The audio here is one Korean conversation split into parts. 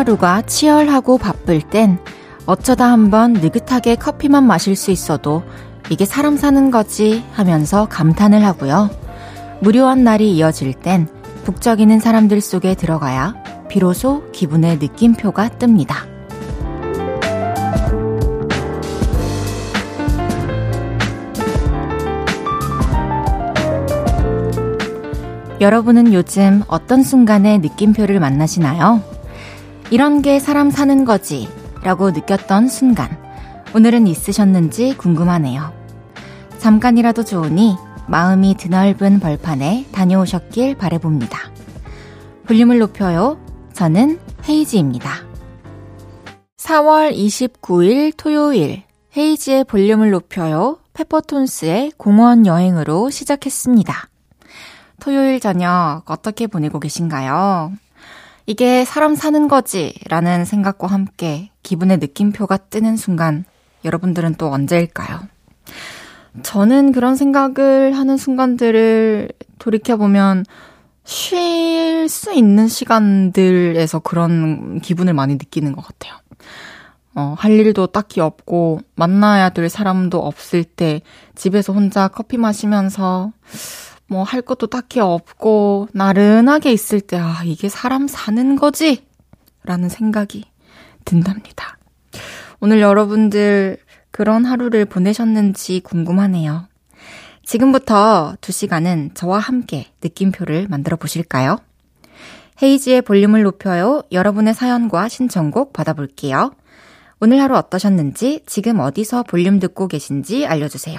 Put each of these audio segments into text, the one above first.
하루하루가 치열하고 바쁠 땐 어쩌다 한번 느긋하게 커피만 마실 수 있어도 이게 사람 사는 거지 하면서 감탄을 하고요. 무료한 날이 이어질 땐 북적이는 사람들 속에 들어가야 비로소 기분의 느낌표가 뜹니다. 여러분은 요즘 어떤 순간에 느낌표를 만나시나요? 이런 게 사람 사는 거지 라고 느꼈던 순간. 오늘은 있으셨는지 궁금하네요. 잠깐이라도 좋으니 마음이 드넓은 벌판에 다녀오셨길 바래봅니다. 볼륨을 높여요. 저는 헤이지입니다. 4월 29일 토요일 헤이지의 볼륨을 높여요. 페퍼톤스의 공원 여행으로 시작했습니다. 토요일 저녁 어떻게 보내고 계신가요? 이게 사람 사는 거지 라는 생각과 함께 기분의 느낌표가 뜨는 순간 여러분들은 또 언제일까요? 저는 그런 생각을 하는 순간들을 돌이켜보면 쉴 수 있는 시간들에서 그런 기분을 많이 느끼는 것 같아요. 어, 할 일도 딱히 없고, 만나야 될 사람도 없을 때, 집에서 혼자 커피 마시면서, 뭐 할 것도 딱히 없고 나른하게 있을 때, 아, 이게 사람 사는 거지? 라는 생각이 든답니다. 오늘 여러분들 그런 하루를 보내셨는지 궁금하네요. 지금부터 2시간은 저와 함께 느낌표를 만들어 보실까요? 헤이지의 볼륨을 높여요. 여러분의 사연과 신청곡 받아볼게요. 오늘 하루 어떠셨는지, 지금 어디서 볼륨 듣고 계신지 알려주세요.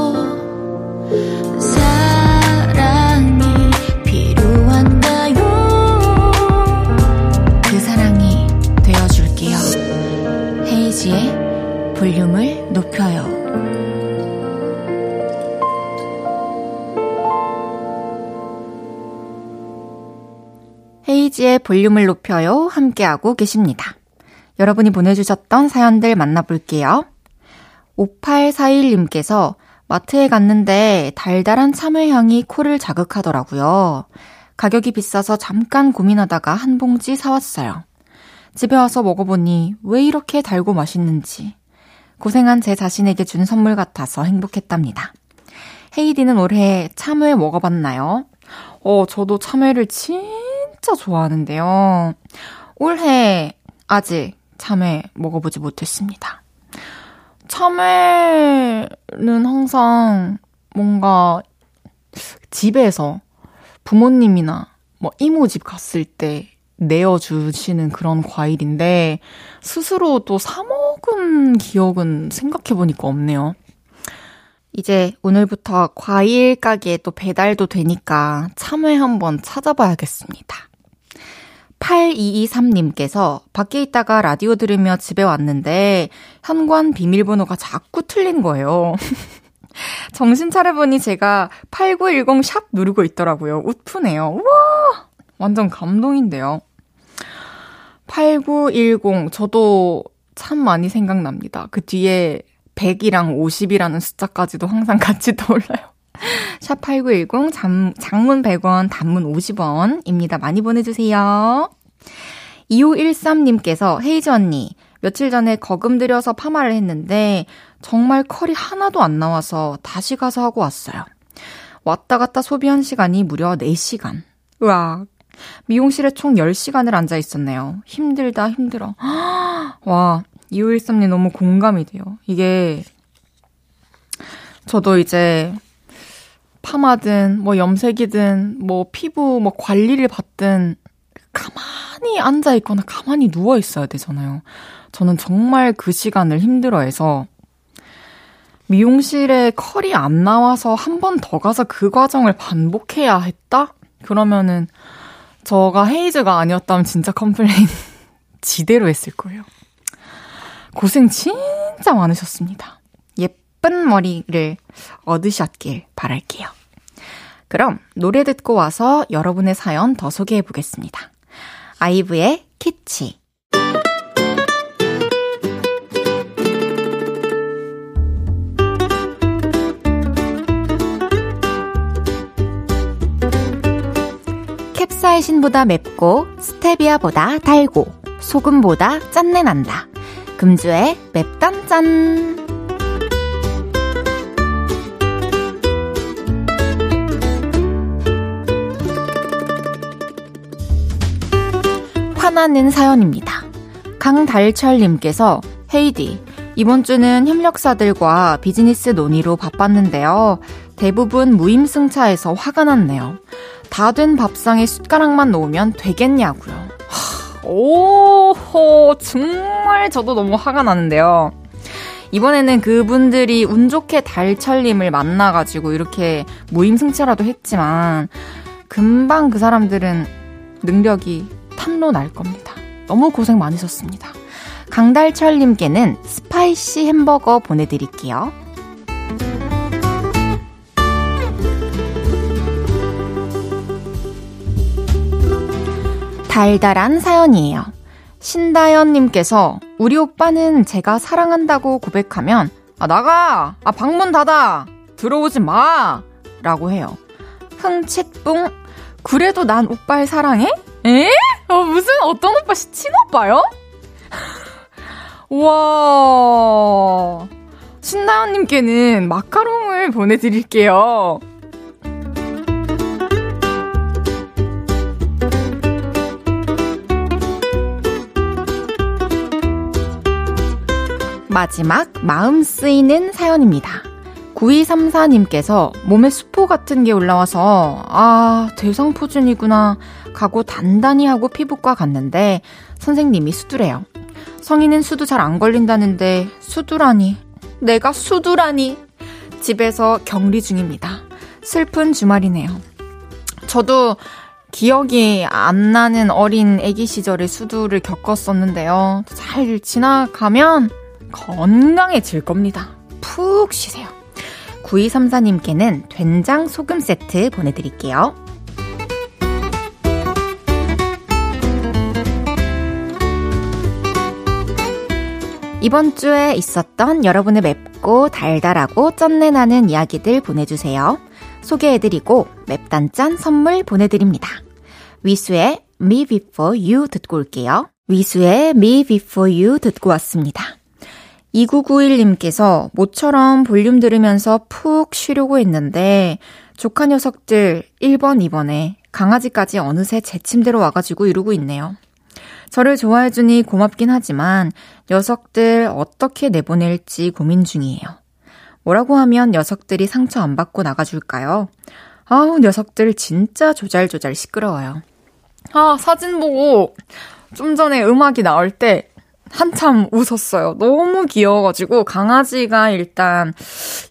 볼륨을 높여요. 헤이지의 볼륨을 높여요. 함께하고 계십니다. 여러분이 보내주셨던 사연들 만나볼게요. 5841님께서 마트에 갔는데 달달한 참외 향이 코를 자극하더라고요. 가격이 비싸서 잠깐 고민하다가 한 봉지 사왔어요. 집에 와서 먹어보니 왜 이렇게 달고 맛있는지 고생한 제 자신에게 준 선물 같아서 행복했답니다. 헤이디는 올해 참외 먹어봤나요? 어, 저도 참외를 진짜 좋아하는데요. 올해 아직 참외 먹어보지 못했습니다. 참외는 항상 뭔가 집에서 부모님이나 뭐 이모 집 갔을 때 내어주시는 그런 과일인데, 스스로 또 사먹은 기억은 생각해보니까 없네요. 이제 오늘부터 과일 가게에 또 배달도 되니까 참외 한번 찾아봐야겠습니다. 8223님께서 밖에 있다가 라디오 들으며 집에 왔는데 현관 비밀번호가 자꾸 틀린 거예요. 정신 차려보니 제가 8910 샵 누르고 있더라고요. 웃프네요. 우와! 완전 감동인데요. 8910. 저도 참 많이 생각납니다. 그 뒤에 100이랑 50이라는 숫자까지도 항상 같이 떠올라요. 샵8910 장, 장문 100원, 단문 50원입니다. 많이 보내주세요. 2513님께서 헤이즈 언니, 며칠 전에 거금 들여서 파마를 했는데 정말 컬이 하나도 안 나와서 다시 가서 하고 왔어요. 왔다 갔다 소비한 시간이 무려 4시간. 으악. 미용실에 총 10시간을 앉아 있었네요. 힘들다, 힘들어. 와, 2513님 너무 공감이 돼요. 이게, 저도 이제, 파마든, 뭐 염색이든, 뭐 피부, 뭐 관리를 받든, 가만히 앉아 있거나 가만히 누워 있어야 되잖아요. 저는 정말 그 시간을 힘들어 해서, 미용실에 컬이 안 나와서 한 번 더 가서 그 과정을 반복해야 했다? 그러면은, 제가 헤이즈가 아니었다면 진짜 complain 지대로 했을 거예요. 고생 진짜 많으셨습니다. 예쁜 머리를 얻으셨길 바랄게요. 그럼 노래 듣고 와서 여러분의 사연 더 소개해 보겠습니다. 아이브의 키치. 캡사이신보다 맵고 스테비아보다 달고 소금보다 짠내 난다. 금주의 맵단짠. 화나는 사연입니다. 강달철님께서 헤이디, 이번 주는 협력사들과 비즈니스 논의로 바빴는데요. 대부분 무임승차해서 화가 났네요. 다 된 밥상에 숟가락만 놓으면 되겠냐고요. 오호, 정말 저도 너무 화가 나는데요. 이번에는 그분들이 운 좋게 달철님을 만나가지고 이렇게 무임승차라도 했지만, 금방 그 사람들은 능력이 탄로 날 겁니다. 너무 고생 많으셨습니다. 강달철님께는 spicy 햄버거 보내드릴게요. 달달한 사연이에요. 신다연님께서 우리 오빠는 제가 사랑한다고 고백하면 아 나가 아 방문 닫아 들어오지 마 라고 해요. 흥칫뿡 그래도 난 오빠를 사랑해? 에? 어, 무슨 어떤 오빠 친오빠요? 와 신다연님께는 마카롱을 보내드릴게요. 마지막 마음 쓰이는 사연입니다. 9234님께서 몸에 수포 같은 게 올라와서 아 대상포진이구나 가고 단단히 하고 피부과 갔는데 선생님이 수두래요. 성인은 수두 잘 안 걸린다는데 수두라니 내가 수두라니 집에서 격리 중입니다. 슬픈 주말이네요. 저도 기억이 안 나는 어린 아기 시절의 수두를 겪었었는데요. 잘 지나가면 건강해질 겁니다. 푹 쉬세요. 9234님께는 된장 소금 세트 보내드릴게요. 이번 주에 있었던 여러분의 맵고 달달하고 쩐내나는 이야기들 보내주세요. 소개해드리고 맵단짠 선물 보내드립니다. 위수의 Me Before You 듣고 올게요. 위수의 Me Before You 듣고 왔습니다. 2991님께서 모처럼 볼륨 들으면서 푹 쉬려고 했는데 조카 녀석들 1번, 2번에 강아지까지 어느새 제 침대로 와가지고 이러고 있네요. 저를 좋아해주니 고맙긴 하지만 녀석들 어떻게 내보낼지 고민 중이에요. 뭐라고 하면 녀석들이 상처 안 받고 나가줄까요? 아우, 녀석들 진짜 조잘조잘 시끄러워요. 아, 사진 보고 좀 전에 음악이 나올 때 한참 웃었어요. 너무 귀여워가지고 강아지가 일단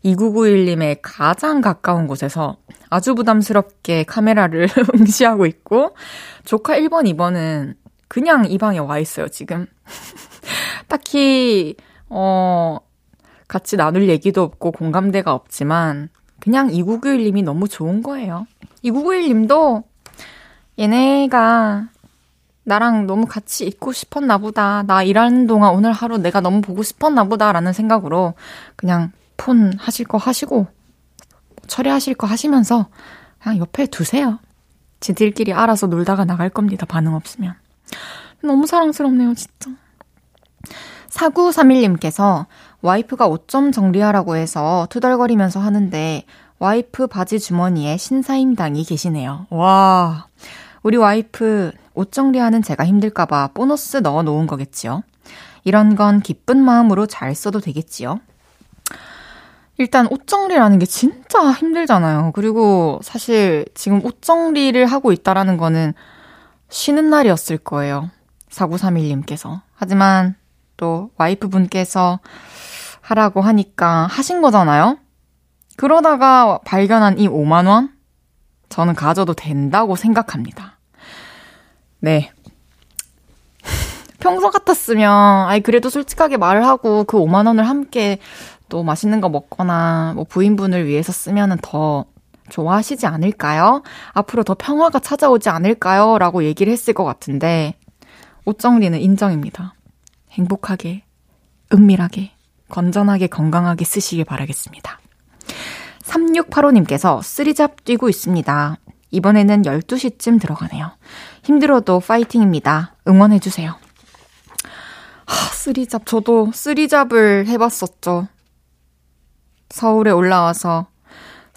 2991님의 가장 가까운 곳에서 아주 부담스럽게 카메라를 응시하고 있고 조카 1번, 2번은 그냥 이 방에 와 있어요, 지금. 딱히 어 같이 나눌 얘기도 없고 공감대가 없지만 그냥 2991님이 너무 좋은 거예요. 2991님도 얘네가 나랑 너무 같이 있고 싶었나 보다. 나 일하는 동안 오늘 하루 내가 너무 보고 싶었나 보다. 라는 생각으로 그냥 폰 하실 거 하시고 처리하실 거 하시면서 그냥 옆에 두세요. 지들끼리 알아서 놀다가 나갈 겁니다. 반응 없으면. 너무 사랑스럽네요, 진짜. 4931님께서 와이프가 옷 좀 정리하라고 해서 투덜거리면서 하는데 와이프 바지 주머니에 신사임당이 계시네요. 와. 우리 와이프 옷 정리하는 제가 힘들까봐 보너스 넣어 놓은 거겠지요. 이런 건 기쁜 마음으로 잘 써도 되겠지요. 일단 옷 정리라는 게 진짜 힘들잖아요. 그리고 사실 지금 옷 정리를 하고 있다라는 거는 쉬는 날이었을 거예요. 4931님께서. 하지만 또 와이프 분께서 하라고 하니까 하신 거잖아요? 그러다가 발견한 이 5만원? 저는 가져도 된다고 생각합니다. 네. 평소 같았으면, 아이, 그래도 솔직하게 말을 하고 그 5만원을 함께 또 맛있는 거 먹거나 뭐 부인분을 위해서 쓰면은 더 좋아하시지 않을까요? 앞으로 더 평화가 찾아오지 않을까요? 라고 얘기를 했을 것 같은데, 옷 정리는 인정입니다. 행복하게, 은밀하게, 건전하게, 건강하게 쓰시길 바라겠습니다. 3685님께서 쓰리잡 뛰고 있습니다. 이번에는 12시쯤 들어가네요. 힘들어도 파이팅입니다. 응원해주세요. 하, 쓰리잡, 저도 쓰리잡을 해봤었죠. 서울에 올라와서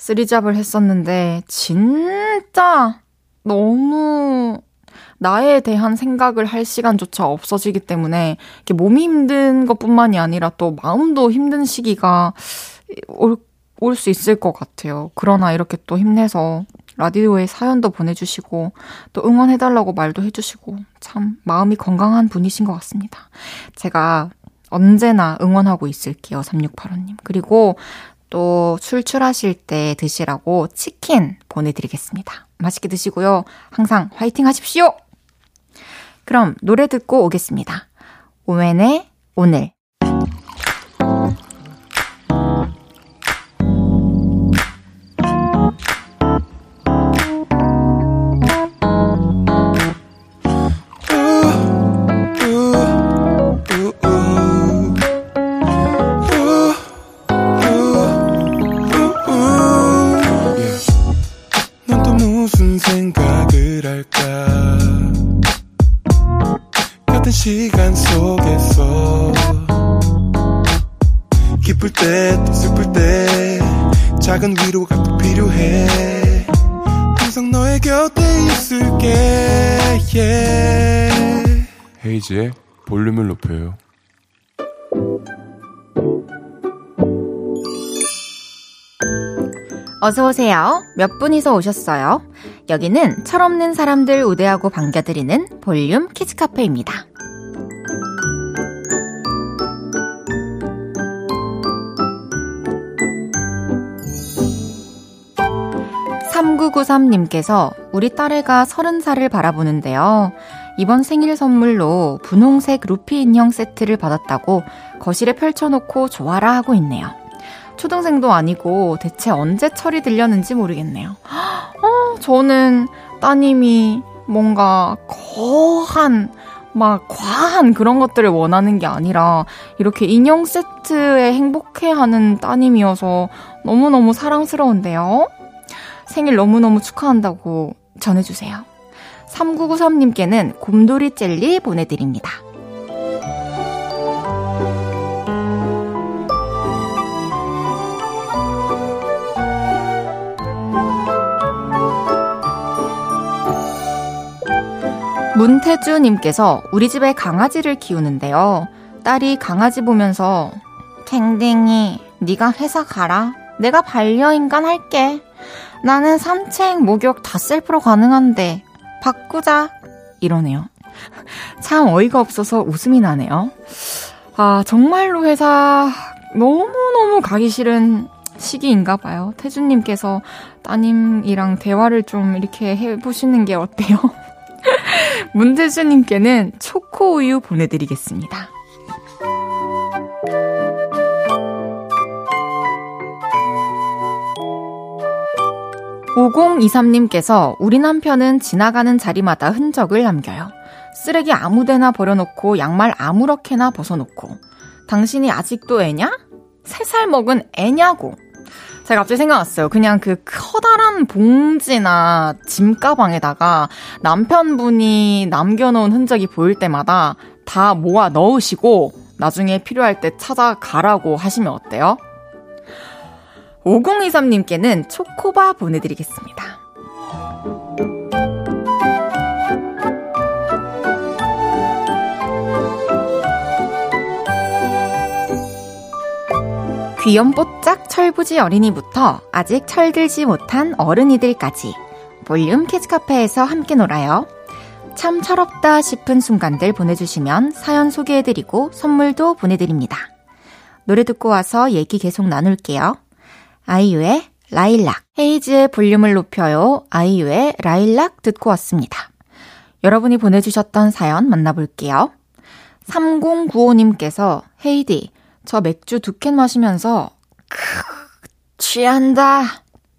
쓰리잡을 했었는데, 진짜 너무 나에 대한 생각을 할 시간조차 없어지기 때문에, 몸이 힘든 것 뿐만이 아니라 또 마음도 힘든 시기가 올, 올수 있을 것 같아요. 그러나 이렇게 또 힘내서 라디오에 사연도 보내주시고 또 응원해달라고 말도 해주시고 참 마음이 건강한 분이신 것 같습니다. 제가 언제나 응원하고 있을게요. 3685님. 그리고 또 출출하실 때 드시라고 치킨 보내드리겠습니다. 맛있게 드시고요. 항상 화이팅 하십시오! 그럼 노래 듣고 오겠습니다. 오웬의 오늘. 헤이지의 볼륨을 높여요. 어서오세요. 몇 분이서 오셨어요? 여기는 철없는 사람들 우대하고 반겨드리는 볼륨 키즈카페입니다. 3993님께서 우리 딸애가 30살을 바라보는데요. 이번 생일 선물로 분홍색 루피 인형 세트를 받았다고 거실에 펼쳐놓고 좋아라 하고 있네요. 초등생도 아니고 대체 언제 철이 들렸는지 모르겠네요. 어, 저는 따님이 뭔가 거한, 막 과한 그런 것들을 원하는 게 아니라 이렇게 인형 세트에 행복해하는 따님이어서 너무너무 사랑스러운데요. 생일 너무너무 축하한다고 전해주세요. 3993님께는 곰돌이 젤리 보내드립니다. 문태주님께서 우리 집에 강아지를 키우는데요. 딸이 강아지 보면서 댕댕이 네가 회사 가라. 내가 반려인간 할게. 나는 산책, 목욕 다 셀프로 가능한데 바꾸자. 이러네요. 참 어이가 없어서 웃음이 나네요. 아, 정말로 회사 너무너무 가기 싫은 시기인가 봐요. 태준님께서 따님이랑 대화를 좀 이렇게 해보시는 게 어때요? 문태준님께는 초코우유 보내드리겠습니다. 5023님께서 우리 남편은 지나가는 자리마다 흔적을 남겨요. 쓰레기 아무데나 버려놓고 양말 아무렇게나 벗어놓고 당신이 아직도 애냐? 세살 먹은 애냐고. 제가 갑자기 생각났어요. 그냥 그 커다란 봉지나 짐 가방에다가 남편분이 남겨놓은 흔적이 보일 때마다 다 모아 넣으시고 나중에 필요할 때 찾아가라고 하시면 어때요? 5023님께는 초코바 보내드리겠습니다. 귀염뽀짝 철부지 어린이부터 아직 철들지 못한 어른이들까지 볼륨 키즈카페에서 함께 놀아요. 참 철없다 싶은 순간들 보내주시면 사연 소개해드리고 선물도 보내드립니다. 노래 듣고 와서 얘기 계속 나눌게요. 아이유의 라일락, 헤이즈의 볼륨을 높여요. 아이유의 라일락 듣고 왔습니다. 여러분이 보내주셨던 사연 만나볼게요. 3095님께서 헤이디, 저 맥주 두 캔 마시면서, 크, 취한다!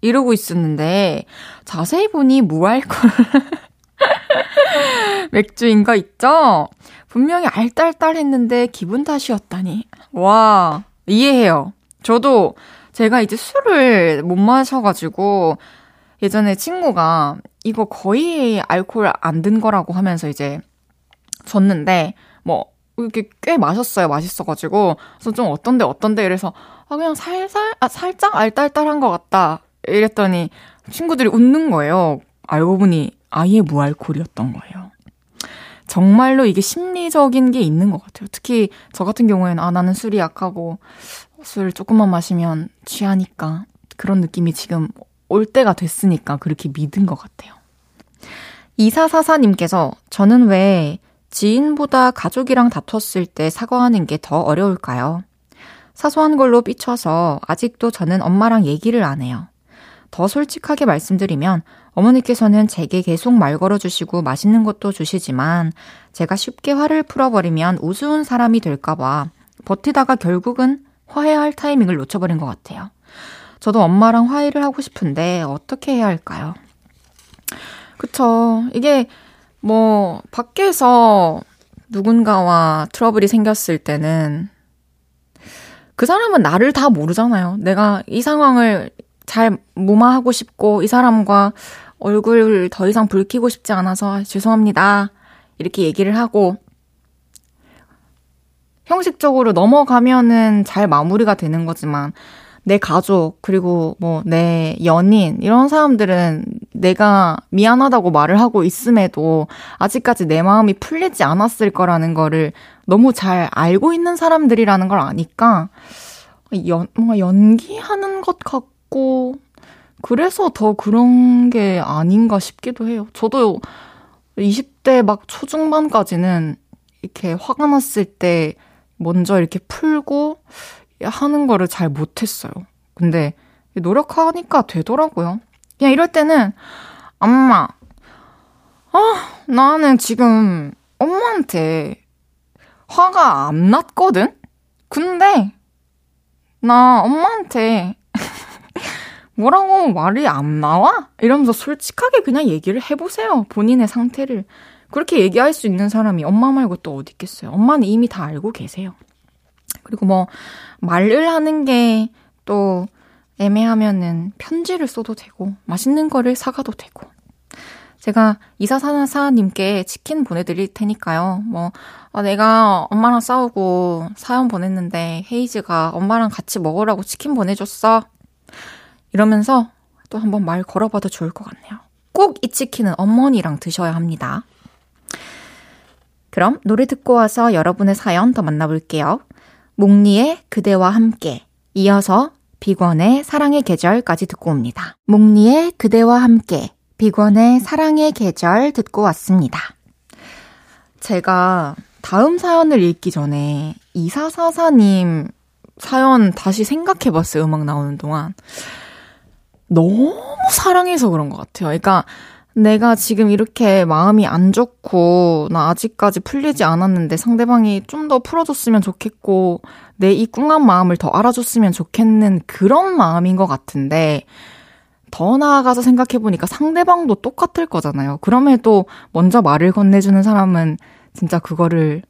이러고 있었는데, 자세히 보니 무알콜 맥주인 거 있죠? 분명히 알딸딸했는데 기분 탓이었다니. 와, 이해해요. 저도 제가 이제 술을 못 마셔가지고 예전에 친구가 이거 거의 알코올 안 든 거라고 하면서 이제 줬는데 뭐 이렇게 꽤 마셨어요. 맛있어가지고 그래서 좀 어떤데 어떤데 이래서 아 그냥 살살 아 살짝 알딸딸한 것 같다 이랬더니 친구들이 웃는 거예요. 알고 보니 아예 무알콜이었던 거예요. 정말로 이게 심리적인 게 있는 것 같아요. 특히 저 같은 경우에는 아 나는 술이 약하고 술 조금만 마시면 취하니까 그런 느낌이 지금 올 때가 됐으니까 그렇게 믿은 것 같아요. 이사사사님께서 저는 왜 지인보다 가족이랑 다퉜을 때 사과하는 게 더 어려울까요? 사소한 걸로 삐쳐서 아직도 저는 엄마랑 얘기를 안 해요. 더 솔직하게 말씀드리면 어머니께서는 제게 계속 말 걸어주시고 맛있는 것도 주시지만 제가 쉽게 화를 풀어버리면 우스운 사람이 될까봐 버티다가 결국은 화해할 타이밍을 놓쳐버린 것 같아요. 저도 엄마랑 화해를 하고 싶은데 어떻게 해야 할까요? 그쵸. 이게 뭐 밖에서 누군가와 트러블이 생겼을 때는 그 사람은 나를 다 모르잖아요. 내가 이 상황을 잘 무마하고 싶고 이 사람과 얼굴 더 이상 붉히고 싶지 않아서 죄송합니다. 이렇게 얘기를 하고 형식적으로 넘어가면은 잘 마무리가 되는 거지만 내 가족 그리고 뭐 내 연인 이런 사람들은 내가 미안하다고 말을 하고 있음에도 아직까지 내 마음이 풀리지 않았을 거라는 거를 너무 잘 알고 있는 사람들이라는 걸 아니까 연, 뭔가 연기하는 것 같고 그래서 더 그런 게 아닌가 싶기도 해요. 저도 20대 막 초중반까지는 이렇게 화가 났을 때 먼저 이렇게 풀고 하는 거를 잘 못했어요. 근데 노력하니까 되더라고요. 그냥 이럴 때는 엄마, 아, 나는 지금 엄마한테 화가 안 났거든? 근데 나 엄마한테 뭐라고 말이 안 나와? 이러면서 솔직하게 그냥 얘기를 해보세요. 본인의 상태를. 그렇게 얘기할 수 있는 사람이 엄마 말고 또 어디 있겠어요. 엄마는 이미 다 알고 계세요. 그리고 뭐, 말을 하는 게 또 애매하면은 편지를 써도 되고, 맛있는 거를 사가도 되고. 제가 이사사사님께 치킨 보내드릴 테니까요. 뭐, 아, 내가 엄마랑 싸우고 사연 보냈는데 헤이즈가 엄마랑 같이 먹으라고 치킨 보내줬어. 이러면서 또 한번 말 걸어봐도 좋을 것 같네요. 꼭 이 치킨은 어머니랑 드셔야 합니다. 그럼 노래 듣고 와서 여러분의 사연 더 만나볼게요. 몽리의 그대와 함께 이어서 비권의 사랑의 계절까지 듣고 옵니다. 몽리의 그대와 함께 비권의 사랑의 계절 듣고 왔습니다. 제가 다음 사연을 읽기 전에 이사사사님 사연 다시 생각해 봤어요. 음악 나오는 동안. 너무 사랑해서 그런 것 같아요. 그러니까 내가 지금 이렇게 마음이 안 좋고, 나 아직까지 풀리지 않았는데 상대방이 좀 더 풀어줬으면 좋겠고, 내 이 꿍한 마음을 더 알아줬으면 좋겠는 그런 마음인 것 같은데, 더 나아가서 생각해보니까 상대방도 똑같을 거잖아요. 그럼에도 먼저 말을 건네주는 사람은 진짜 그거를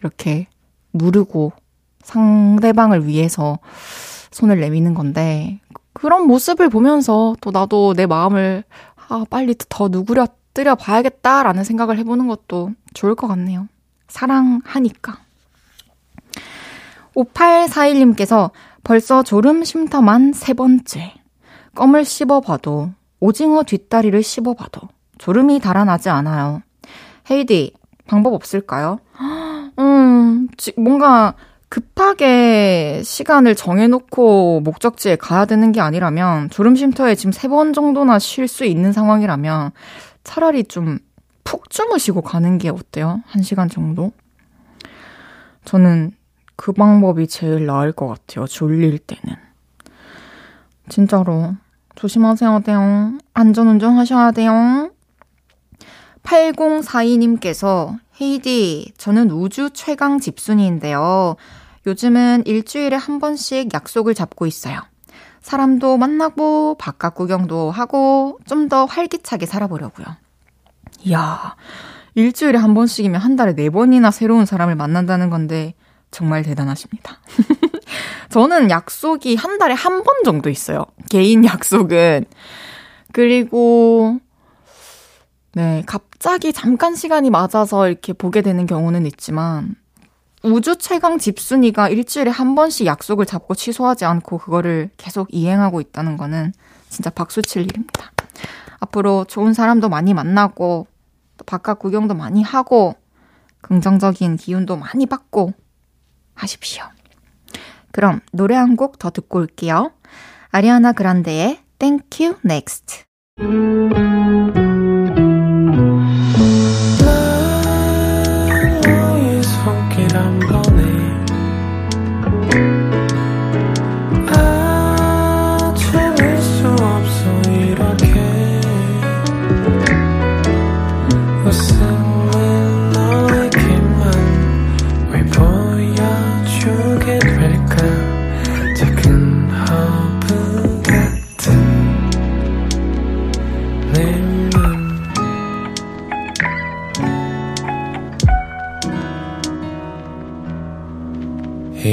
이렇게 누르고 상대방을 위해서 손을 내미는 건데, 그런 모습을 보면서 또 나도 내 마음을 아, 빨리 더 누구려 뜨려 봐야겠다라는 생각을 해보는 것도 좋을 것 같네요. 사랑하니까. 5841님께서 벌써 졸음 쉼터만 세 번째. 껌을 씹어봐도, 오징어 뒷다리를 씹어봐도, 졸음이 달아나지 않아요. 헤이디, 방법 없을까요? 음, 뭔가 급하게 시간을 정해놓고 목적지에 가야 되는 게 아니라면 졸음 쉼터에 지금 세 번 정도나 쉴 수 있는 상황이라면 차라리 좀 푹 주무시고 가는 게 어때요? 한 시간 정도? 저는 그 방법이 제일 나을 것 같아요. 졸릴 때는. 진짜로. 조심하셔야 돼요. 안전운전 하셔야 돼요. 8042님께서 헤이디, 저는 우주 최강 집순이인데요. 요즘은 일주일에 한 번씩 약속을 잡고 있어요. 사람도 만나고 바깥 구경도 하고 좀 더 활기차게 살아보려고요. 이야, 일주일에 한 번씩이면 한 달에 네 번이나 새로운 사람을 만난다는 건데 정말 대단하십니다. 저는 약속이 한 달에 한 번 정도 있어요. 개인 약속은. 그리고 네, 갑자기 잠깐 시간이 맞아서 이렇게 보게 되는 경우는 있지만 우주 최강 집순이가 일주일에 한 번씩 약속을 잡고 취소하지 않고 그거를 계속 이행하고 있다는 거는 진짜 박수 칠 일입니다. 앞으로 좋은 사람도 많이 만나고 또 바깥 구경도 많이 하고 긍정적인 기운도 많이 받고 하십시오. 그럼 노래 한 곡 더 듣고 올게요. 아리아나 그란데의 Thank You Next.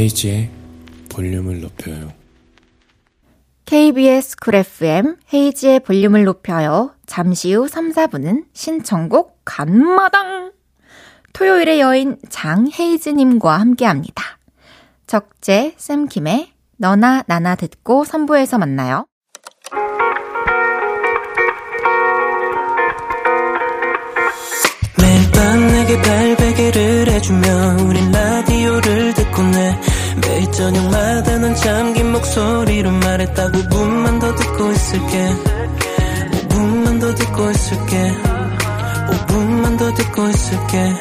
헤이지의 볼륨을 높여요. KBS 쿨 FM 헤이지의 볼륨을 높여요. 잠시 후 3, 4분은 신청곡 간마당! 토요일의 여인 장헤이즈님과 함께 합니다. 적재 쌤킴의 너나 나나 듣고 3부에서 만나요. 매일 밤 내게 발베개를 해주며 우린 라디오를 듣고 내 매일 저녁마다 넌 잠긴 목소리로 말했다 5분만 더 듣고 있을게. 5분만 더 듣고 있을게. 5분만 더 듣고 있을게.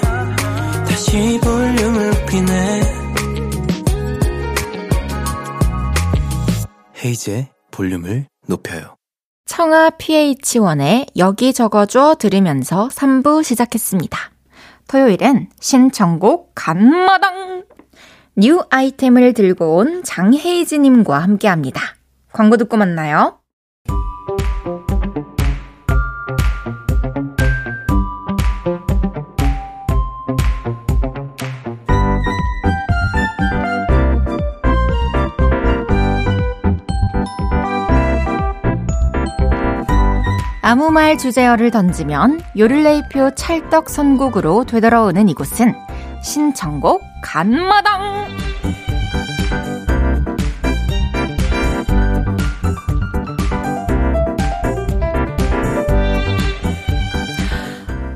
다시 볼륨을 높이네. 헤이즈의 볼륨을 높여요. 청아 PH1의 여기 적어줘 들으면서 3부 시작했습니다. 토요일은 신청곡 간마당! 뉴 아이템을 들고 온 장혜이즈님과 함께 합니다. 광고 듣고 만나요. 아무 말 주제어를 던지면 요를레이표 찰떡 선곡으로 되돌아오는 이곳은 신청곡 간마당!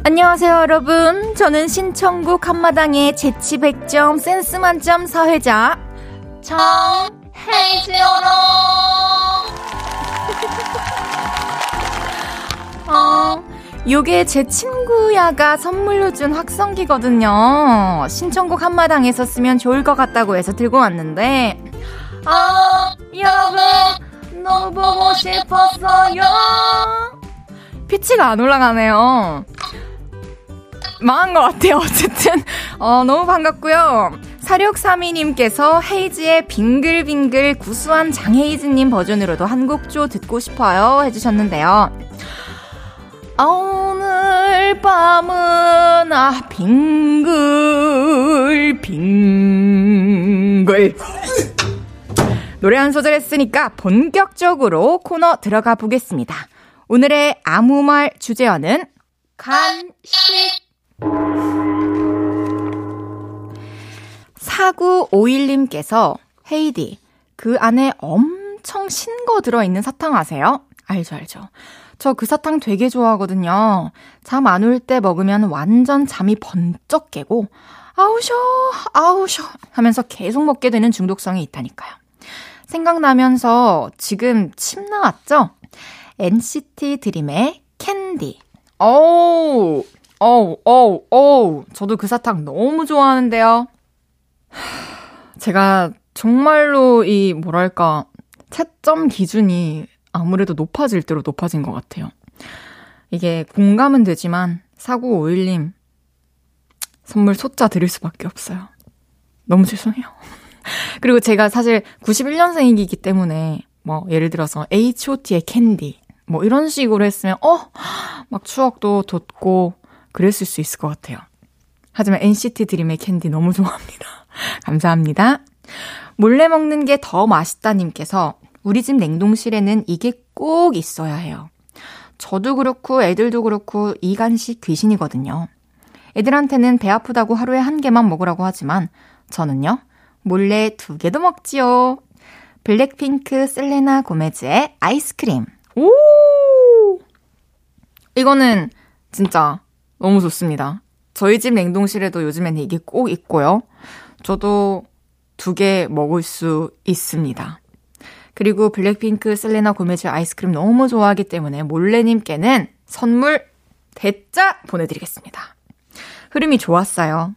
안녕하세요, 여러분. 저는 신청곡 한마당의 재치 100점, 센스 만점 사회자, 정혜지어라! 어, 요게 제 친구야가 선물로 준 확성기거든요. 신청곡 한마당에서 쓰면 좋을 것 같다고 해서 들고 왔는데, 아, 여러분, 너무 보고 싶었어요. 피치가 안 올라가네요. 망한 것 같아요. 어쨌든, 어, 너무 반갑고요. 4632님께서 헤이즈의 빙글빙글 구수한 장헤이즈님 버전으로도 한 곡조 듣고 싶어요. 해주셨는데요. 아, 오늘 밤은 아 빙글 빙글 노래 한 소절 했으니까 본격적으로 코너 들어가 보겠습니다. 오늘의 아무 말 주제어는 간식 4951님께서 헤이디 그 안에 엄청 신 거 들어있는 사탕 아세요? 알죠 알죠. 저 그 사탕 되게 좋아하거든요. 잠 안 올 때 먹으면 완전 잠이 번쩍 깨고, 아우셔, 아우셔 하면서 계속 먹게 되는 중독성이 있다니까요. 생각나면서 지금 침 나왔죠? NCT 드림의 캔디. 어우, 어우, 어우, 어우. 저도 그 사탕 너무 좋아하는데요. 제가 정말로 이, 뭐랄까, 채점 기준이 아무래도 높아질 대로 높아진 것 같아요. 이게 공감은 되지만 4951님 선물 소짜 드릴 수밖에 없어요. 너무 죄송해요. 그리고 제가 사실 91년생이기 때문에 뭐 예를 들어서 H.O.T의 캔디 뭐 이런 식으로 했으면 어 막 추억도 돋고 그랬을 수 있을 것 같아요. 하지만 NCT 드림의 캔디 너무 좋아합니다. 감사합니다. 몰래 먹는 게 더 맛있다님께서 우리 집 냉동실에는 이게 꼭 있어야 해요. 저도 그렇고 애들도 그렇고 이 간식 귀신이거든요. 애들한테는 배 아프다고 하루에 한 개만 먹으라고 하지만 저는요, 몰래 두 개도 먹지요. 블랙핑크 셀레나 고메즈의 아이스크림. 오! 이거는 진짜 너무 좋습니다. 저희 집 냉동실에도 요즘에는 이게 꼭 있고요. 저도 두 개 먹을 수 있습니다. 그리고 블랙핑크 셀레나 고메즈 아이스크림 너무 좋아하기 때문에 몰래님께는 선물 대짜 보내드리겠습니다. 흐름이 좋았어요.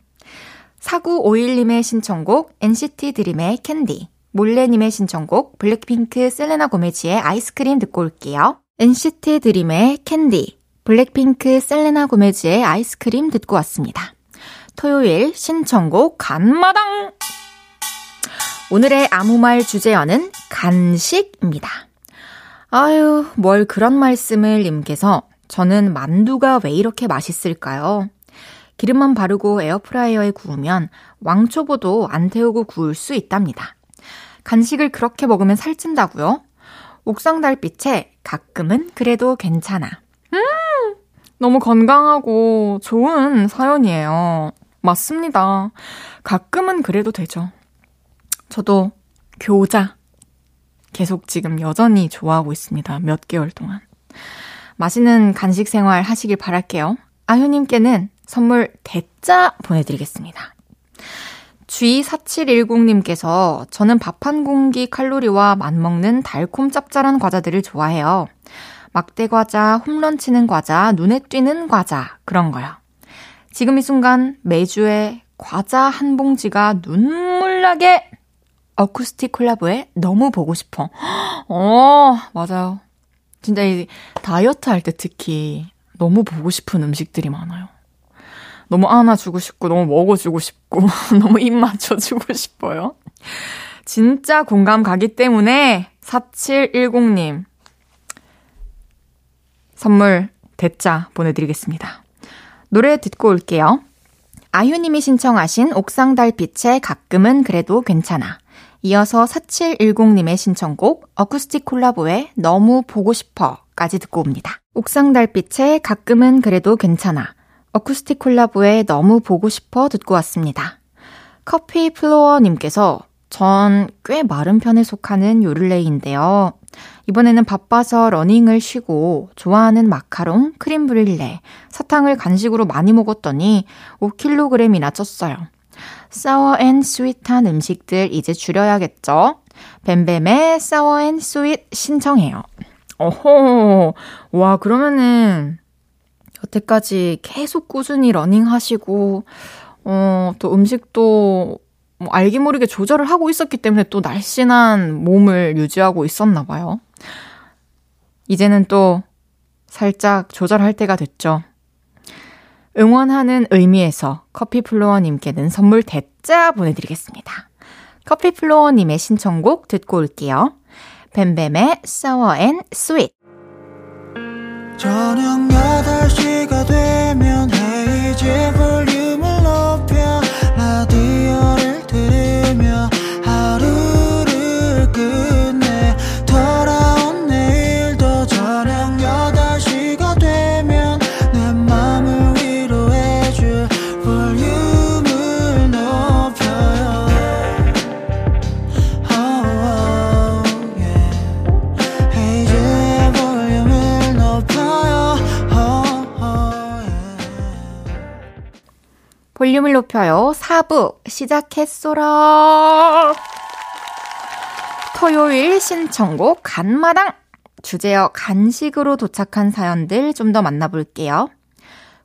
4951님의 신청곡 NCT 드림의 캔디 몰래님의 신청곡 블랙핑크 셀레나 고메즈의 아이스크림 듣고 올게요. NCT 드림의 캔디 블랙핑크 셀레나 고메즈의 아이스크림 듣고 왔습니다. 토요일 신청곡 간마당 오늘의 아무 말 주제어는 간식입니다. 아유, 뭘 그런 말씀을 님께서 저는 만두가 왜 이렇게 맛있을까요? 기름만 바르고 에어프라이어에 구우면 왕초보도 안 태우고 구울 수 있답니다. 간식을 그렇게 먹으면 살찐다고요? 옥상 달빛에 가끔은 그래도 괜찮아. 음! 너무 건강하고 좋은 사연이에요. 맞습니다. 가끔은 그래도 되죠. 저도 교자 계속 지금 여전히 좋아하고 있습니다. 몇 개월 동안. 맛있는 간식 생활 하시길 바랄게요. 아효님께는 선물 대짜 보내드리겠습니다. G4710님께서 저는 밥 한 공기 칼로리와 맞먹는 달콤 짭짤한 과자들을 좋아해요. 막대 과자, 홈런 치는 과자, 눈에 띄는 과자, 그런 거요. 지금 이 순간 매주에 과자 한 봉지가 눈물나게 어쿠스틱 콜라보에 너무 보고 싶어. 어, 맞아요. 진짜 이 다이어트 할 때 특히 너무 보고 싶은 음식들이 많아요. 너무 안아주고 싶고, 너무 먹어주고 싶고, 너무 입 맞춰주고 싶어요. 진짜 공감 가기 때문에 4710님 선물 대짜 보내드리겠습니다. 노래 듣고 올게요. 아휴님이 신청하신 옥상 달빛의 가끔은 그래도 괜찮아. 이어서 4710님의 신청곡 어쿠스틱 콜라보의 너무 보고 싶어까지 듣고 옵니다. 옥상 달빛의 가끔은 그래도 괜찮아. 어쿠스틱 콜라보의 너무 보고 싶어 듣고 왔습니다. 커피 플로어님께서 전 꽤 마른 편에 속하는 요를레인데요. 이번에는 바빠서 러닝을 쉬고 좋아하는 마카롱, 크림 브륄레, 사탕을 간식으로 많이 먹었더니 5kg이나 쪘어요. 사워 앤 스윗한 음식들 이제 줄여야겠죠? 뱀뱀의 Sour and Sweet 신청해요. 어호, 와, 그러면은, 여태까지 계속 꾸준히 러닝 하시고, 어, 또 음식도 뭐 알게 모르게 조절을 하고 있었기 때문에 또 날씬한 몸을 유지하고 있었나 봐요. 이제는 또 살짝 조절할 때가 됐죠. 응원하는 의미에서 커피플로어님께는 선물 대짜 보내드리겠습니다. 커피플로어님의 신청곡 듣고 올게요. 뱀뱀의 Sour and Sweet 저녁 8시가 되면 헤이즈 볼륨을 높여 4부 시작했소라. 토요일 신청곡 한마당. 주제어 간식으로 도착한 사연들 좀 더 만나볼게요.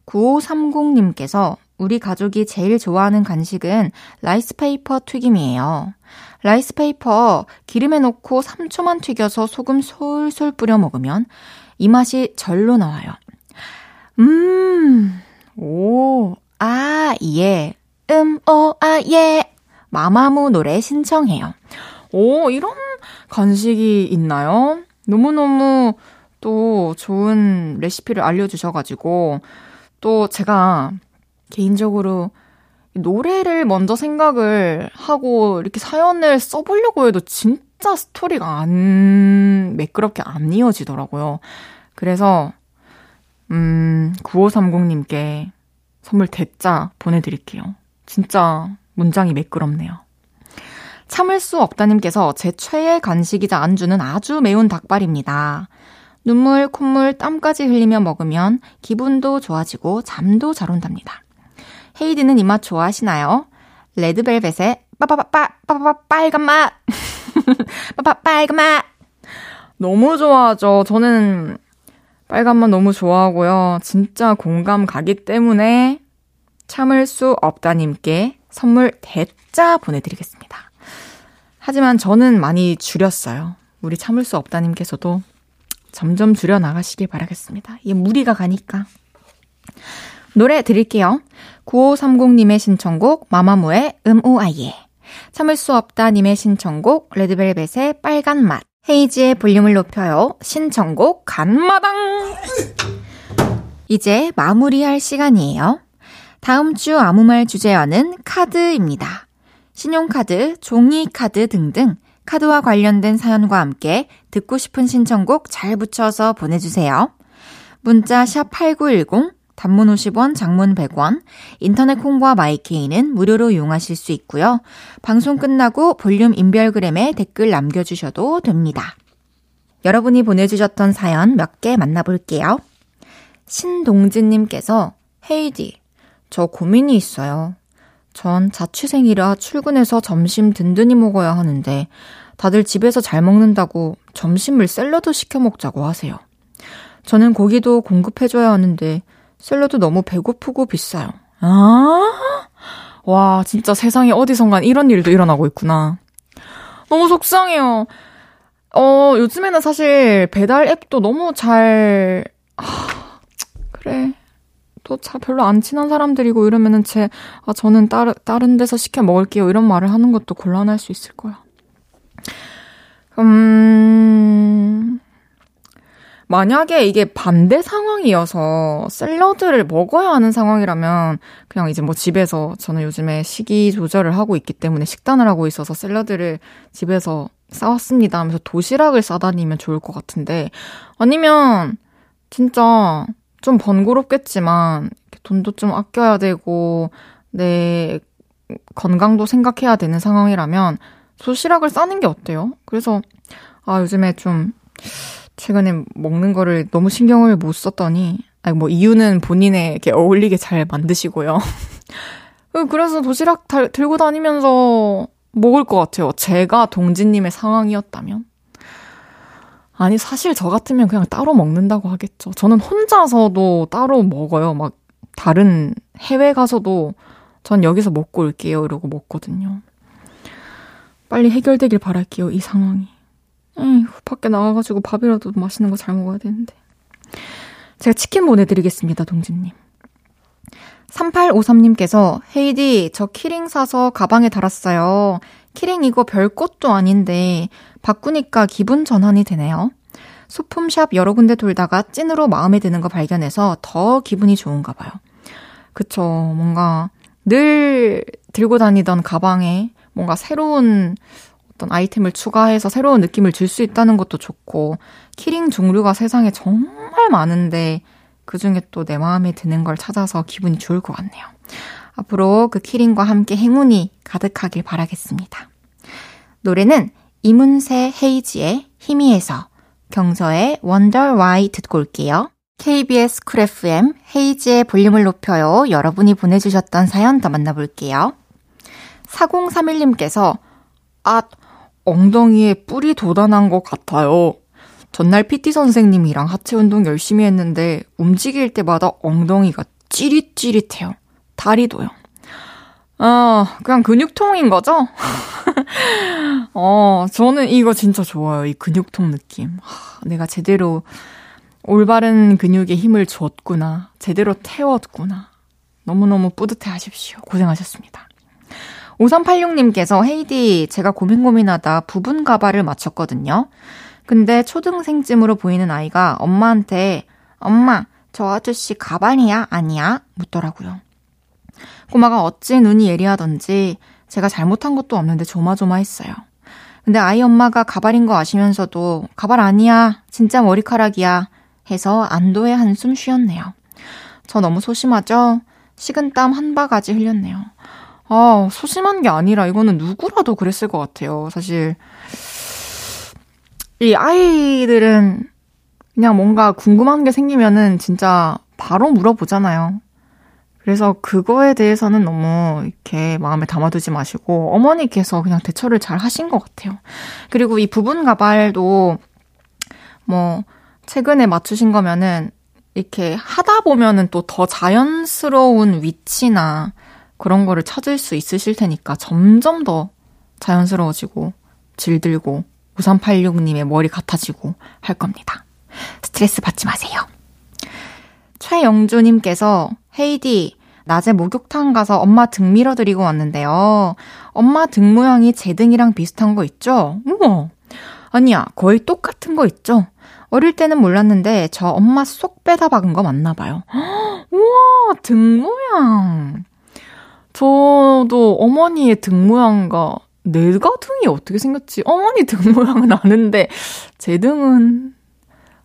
9530님께서 우리 가족이 제일 좋아하는 간식은 rice paper 튀김이에요. rice paper 기름에 넣고 3초만 튀겨서 소금 솔솔 뿌려 먹으면 이 맛이 절로 나와요. 음, 오, 아, 예. 음, 오, 아, 예. 마마무 노래 신청해요. 오, 이런 간식이 있나요? 너무너무 또 좋은 레시피를 알려주셔가지고, 또 제가 개인적으로 노래를 먼저 생각을 하고 이렇게 사연을 써보려고 해도 진짜 스토리가 안, 매끄럽게 안 이어지더라고요. 그래서, 음, 9530님께 선물 대짜 보내드릴게요. 진짜 문장이 매끄럽네요. 참을 수 없다님께서 제 최애 간식이자 안주는 아주 매운 닭발입니다. 눈물, 콧물, 땀까지 흘리며 먹으면 기분도 좋아지고 잠도 잘 온답니다. 헤이디는 이 맛 좋아하시나요? 레드벨벳의 빠빠빠빠 빠빠빠 빨간 맛 빠빠 빨간 맛 너무 좋아하죠. 저는 빨간 맛 너무 좋아하고요. 진짜 공감 가기 때문에 참을 수 없다님께 선물 대짜 보내드리겠습니다. 하지만 저는 많이 줄였어요. 우리 참을 수 없다님께서도 점점 줄여 나가시길 바라겠습니다. 이게 무리가 가니까. 노래 드릴게요. 9530님의 신청곡 마마무의 음오아예 참을 수 없다님의 신청곡 레드벨벳의 빨간 맛 헤이지의 볼륨을 높여요. 신청곡 간마당 이제 마무리할 시간이에요. 다음 주 아무 말 주제어는 카드입니다. 신용카드, 종이카드 등등 카드와 관련된 사연과 함께 듣고 싶은 신청곡 잘 붙여서 보내주세요. 문자 샵 8910, 단문 50원, 장문 100원, 인터넷 콩과 마이케이는 무료로 이용하실 수 있고요. 방송 끝나고 볼륨 인별그램에 댓글 남겨주셔도 됩니다. 여러분이 보내주셨던 사연 몇 개 만나볼게요. 신동진님께서 헤이디, 저 고민이 있어요. 전 자취생이라 출근해서 점심 든든히 먹어야 하는데 다들 집에서 잘 먹는다고 점심을 샐러드 시켜 먹자고 하세요. 저는 고기도 공급해줘야 하는데 샐러드 너무 배고프고 비싸요. 아, 와, 진짜 세상에 어디선간 이런 일도 일어나고 있구나. 너무 속상해요. 어, 요즘에는 사실 배달 앱도 너무 잘, 아, 그래. 또잘 별로 안 친한 사람들이고 이러면은 제, 아, 저는 따르, 다른 데서 시켜 먹을게요. 이런 말을 하는 것도 곤란할 수 있을 거야. 음, 만약에 이게 반대 상황이어서 샐러드를 먹어야 하는 상황이라면 그냥 이제 뭐 집에서 저는 요즘에 식이 조절을 하고 있기 때문에 식단을 하고 있어서 샐러드를 집에서 싸왔습니다 하면서 도시락을 싸다니면 좋을 것 같은데 아니면 진짜 좀 번거롭겠지만 돈도 좀 아껴야 되고 내 건강도 생각해야 되는 상황이라면 도시락을 싸는 게 어때요? 그래서 아 요즘에 좀 최근에 먹는 거를 너무 신경을 못 썼더니, 아니, 뭐, 이유는 본인에게 어울리게 잘 만드시고요. 그래서 도시락 달, 들고 다니면서 먹을 것 같아요. 제가 동진님의 상황이었다면. 아니, 사실 저 같으면 그냥 따로 먹는다고 하겠죠. 저는 혼자서도 따로 먹어요. 막, 다른 해외 가서도 전 여기서 먹고 올게요. 이러고 먹거든요. 빨리 해결되길 바랄게요. 이 상황이. 에휴, 밖에 나가가지고 밥이라도 맛있는 거 잘 먹어야 되는데. 제가 치킨 보내드리겠습니다, 동진님. 3853님께서, 헤디, 저 key ring 사서 가방에 달았어요. key ring 이거 별 것도 아닌데, 바꾸니까 기분 전환이 되네요. 소품샵 여러 군데 돌다가 찐으로 마음에 드는 거 발견해서 더 기분이 좋은가 봐요. 그쵸. 뭔가 늘 들고 다니던 가방에 뭔가 새로운 어떤 아이템을 추가해서 새로운 느낌을 줄 수 있다는 것도 좋고, 키링 종류가 세상에 정말 많은데, 그 중에 또 내 마음에 드는 걸 찾아서 기분이 좋을 것 같네요. 앞으로 그 키링과 함께 행운이 가득하길 바라겠습니다. 노래는 이문세 헤이지의 희미해서, 경서의 Wonder Why 듣고 올게요. KBS 쿨 FM 헤이지의 볼륨을 높여요. 여러분이 보내주셨던 사연 더 만나볼게요. 4031님께서 아, 엉덩이에 뿔이 돋아난 것 같아요. 전날 PT 선생님이랑 하체 운동 열심히 했는데 움직일 때마다 엉덩이가 찌릿찌릿해요. 다리도요. 아, 그냥 근육통인 거죠? 어, 저는 이거 진짜 좋아요. 이 근육통 느낌. 하, 내가 제대로 올바른 근육에 힘을 줬구나. 제대로 태웠구나. 너무너무 뿌듯해 하십시오. 고생하셨습니다. 5386님께서 헤이디, 제가 고민 고민하다 부분 가발을 맞췄거든요. 근데 초등생쯤으로 보이는 아이가 엄마한테, 엄마, 저 아저씨 가발이야? 아니야? 묻더라고요. 꼬마가 어찌 눈이 예리하던지 제가 잘못한 것도 없는데 조마조마했어요. 근데 아이 엄마가 가발인 거 아시면서도 가발 아니야, 진짜 머리카락이야 해서 안도의 한숨 쉬었네요. 저 너무 소심하죠? 식은땀 한 바가지 흘렸네요. 아, 소심한 게 아니라 이거는 누구라도 그랬을 것 같아요. 사실 이 아이들은 그냥 뭔가 궁금한 게 생기면은 진짜 바로 물어보잖아요. 그래서 그거에 대해서는 너무 이렇게 마음에 담아두지 마시고 어머니께서 그냥 대처를 잘 하신 것 같아요. 그리고 이 부분 가발도 뭐 최근에 맞추신 거면은 이렇게 하다 보면은 또 더 자연스러운 위치나 그런 거를 찾을 수 있으실 테니까 점점 더 자연스러워지고 질들고 5386님의 머리 같아지고 할 겁니다. 스트레스 받지 마세요. 최영주님께서 헤이디 낮에 목욕탕 가서 엄마 등 밀어드리고 왔는데요. 엄마 등 모양이 제 등이랑 비슷한 거 있죠? 우와. 아니야, 거의 똑같은 거 있죠? 어릴 때는 몰랐는데 저 엄마 쏙 빼다 박은 거 맞나 봐요. 우와, 등 모양. 저도 어머니의 등 모양과 내가 등이 어떻게 생겼지? 어머니 등 모양은 아는데 제 등은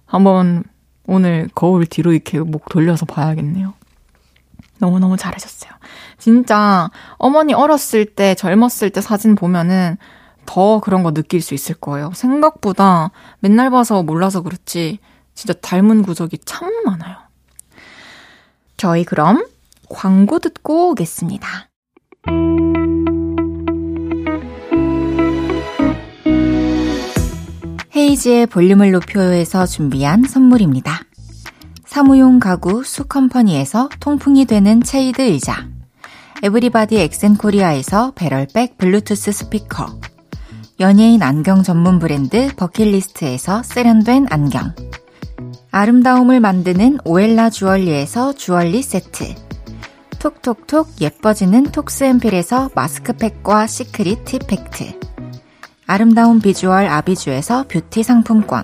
한번 오늘 거울 뒤로 이렇게 목 돌려서 봐야겠네요. 너무너무 잘하셨어요. 진짜 어머니 어렸을 때, 젊었을 때 사진 보면은 더 그런 거 느낄 수 있을 거예요. 생각보다 맨날 봐서 몰라서 그렇지, 진짜 닮은 구석이 참 많아요. 저희 그럼 광고 듣고 오겠습니다. 헤이즈의 볼륨을 높여요에서 준비한 선물입니다. 사무용 가구 수컴퍼니에서 통풍이 되는 체이드 의자. 에브리바디 엑센코리아에서 배럴백 블루투스 스피커. 연예인 안경 전문 브랜드 버킷리스트에서 세련된 안경. 아름다움을 만드는 오엘라 주얼리에서 주얼리 세트. 톡톡톡 예뻐지는 톡스앤필에서 마스크팩과 시크릿 팁팩트. 아름다운 비주얼 아비주에서 뷰티 상품권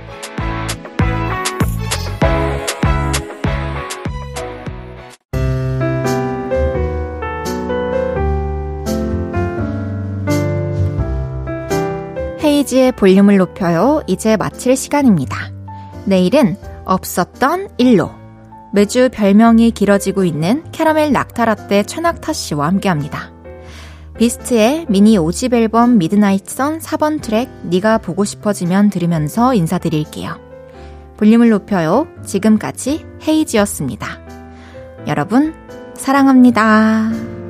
헤이즈의 볼륨을 높여요. 이제 마칠 시간입니다. 내일은 없었던 일로. 매주 별명이 길어지고 있는 캐러멜 낙타라떼 최낙타 씨와 함께 합니다. 비스트의 미니 5집 앨범 Midnight Sun 4번 트랙 네가 보고 싶어지면 들으면서 인사드릴게요. 볼륨을 높여요. 지금까지 헤이즈였습니다. 여러분, 사랑합니다.